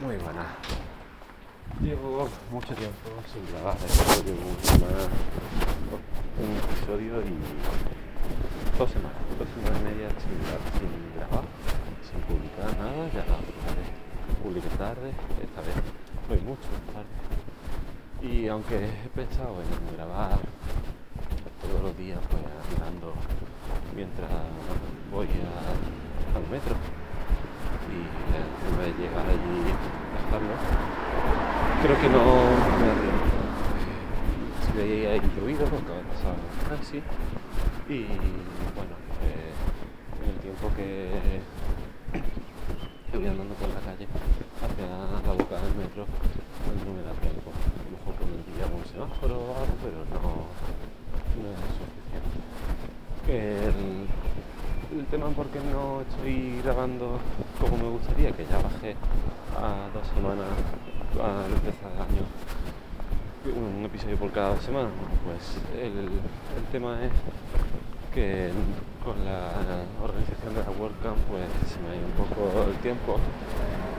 Muy buena. Llevo mucho tiempo sin grabar una, un episodio y dos semanas, dos semanas y media sin, sin grabar, sin publicar nada, ya publiqué tarde, esta vez fue mucho tarde. Y aunque he pensado en grabar todos los días, pues andando mientras voy a, al metro y de llegar allí y dejarlo, creo que no me veía incluido lo que ha pasado así y bueno, eh, en el tiempo que, que voy andando por la calle hacia la boca del metro, pues no me da tiempo. A lo mejor con el día un semáforo o algo, pero no, no es suficiente. El, el tema por qué no estoy grabando como me gustaría, que ya bajé a dos semanas al empezar el año un episodio por cada semana, pues el, el tema es que con la organización de la WordCamp pues se me ha ido un poco el tiempo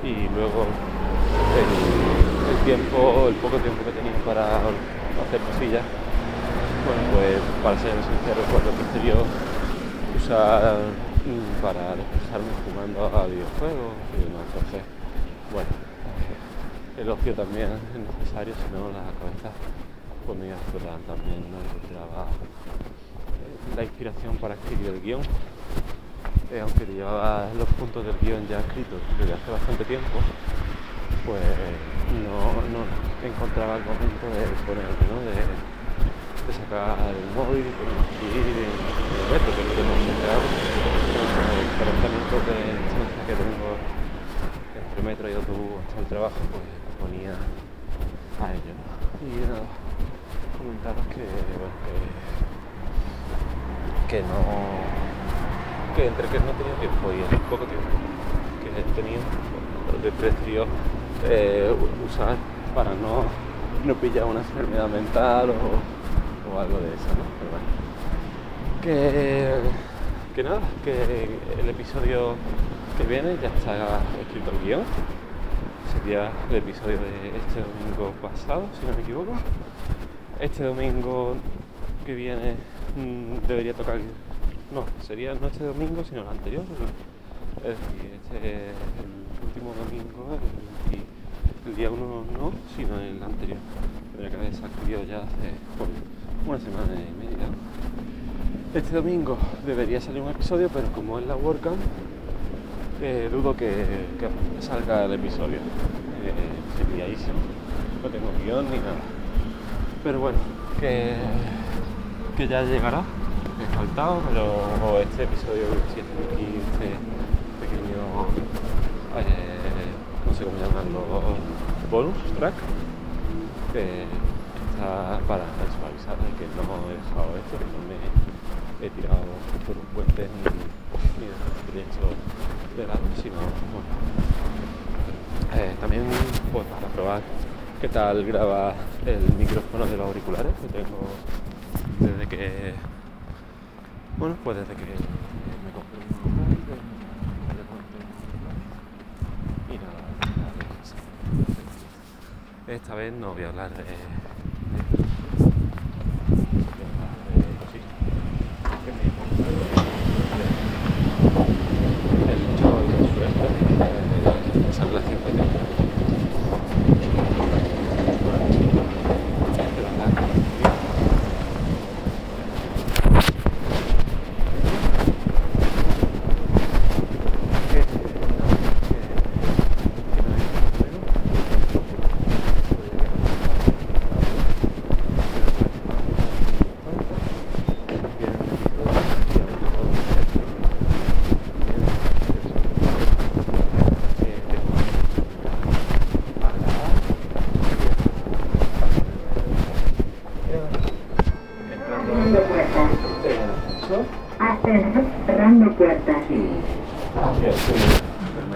y luego el, el tiempo, el poco tiempo que tenía para hacer cosillas, bueno pues para ser sincero cuando prefiero usar mm, para despejarme jugando a videojuegos y demás, entonces bueno el ocio también es necesario, si no la cabeza iba a explotar también, no encontraba la inspiración para escribir el guion. Eh, aunque llevaba los puntos del guion ya escritos desde hace bastante tiempo, pues no, no encontraba el momento de ponerme, ¿no? de, de sacar el móvil y el metro, que hemos enterado. El 40 minutos de que tengo entre metro y autobús hasta el trabajo, pues ponía a ello. Y nada, comentaros que, bueno, que no que entre que no tenía tiempo y el poco tiempo que he tenido de eh, usar para no, no pillar una enfermedad mental o, o algo de eso, ¿no? Pero bueno. Que, que nada, que el episodio que viene ya está escrito el guion. Sería el episodio de este domingo pasado, si no me equivoco. Este domingo que viene mmm, debería tocar. No, sería no este domingo, sino el anterior. Es decir, este es el último domingo, el, el día 1 no, sino el anterior. Tendría que haber salido ya hace bueno, una semana y media. Este domingo debería salir un episodio, pero como es la WordCamp, eh, dudo que, salga el episodio. Eh, sería No tengo guion ni nada. Pero bueno, que que ya llegará, he faltado, pero este episodio si aquí este pequeño, eh, no sé cómo llamarlo, bonus track, para avisar de que no he dejado esto, que no me he tirado por un puente ni, de hecho de lado, sino bueno. Eh, también pues para probar qué tal graba el micrófono de los auriculares que tengo desde que bueno pues desde que me compré y nada, esta vez no voy a hablar de,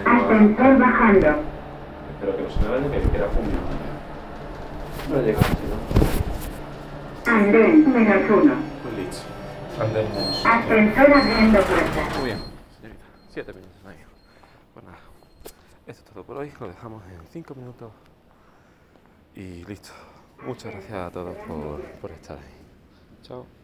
Ascensor bajando. Espero que no se me vaya, que queda fundido. No llega así, ¿no? Andén menos uno. Pues listo. Andén menos. Ascensor abriendo puertas. Muy bien, señorita. Siete minutos, ahí. Pues nada. Esto es todo por hoy, lo dejamos en 5 minutos y listo. Muchas gracias a todos por, por estar ahí. Chao.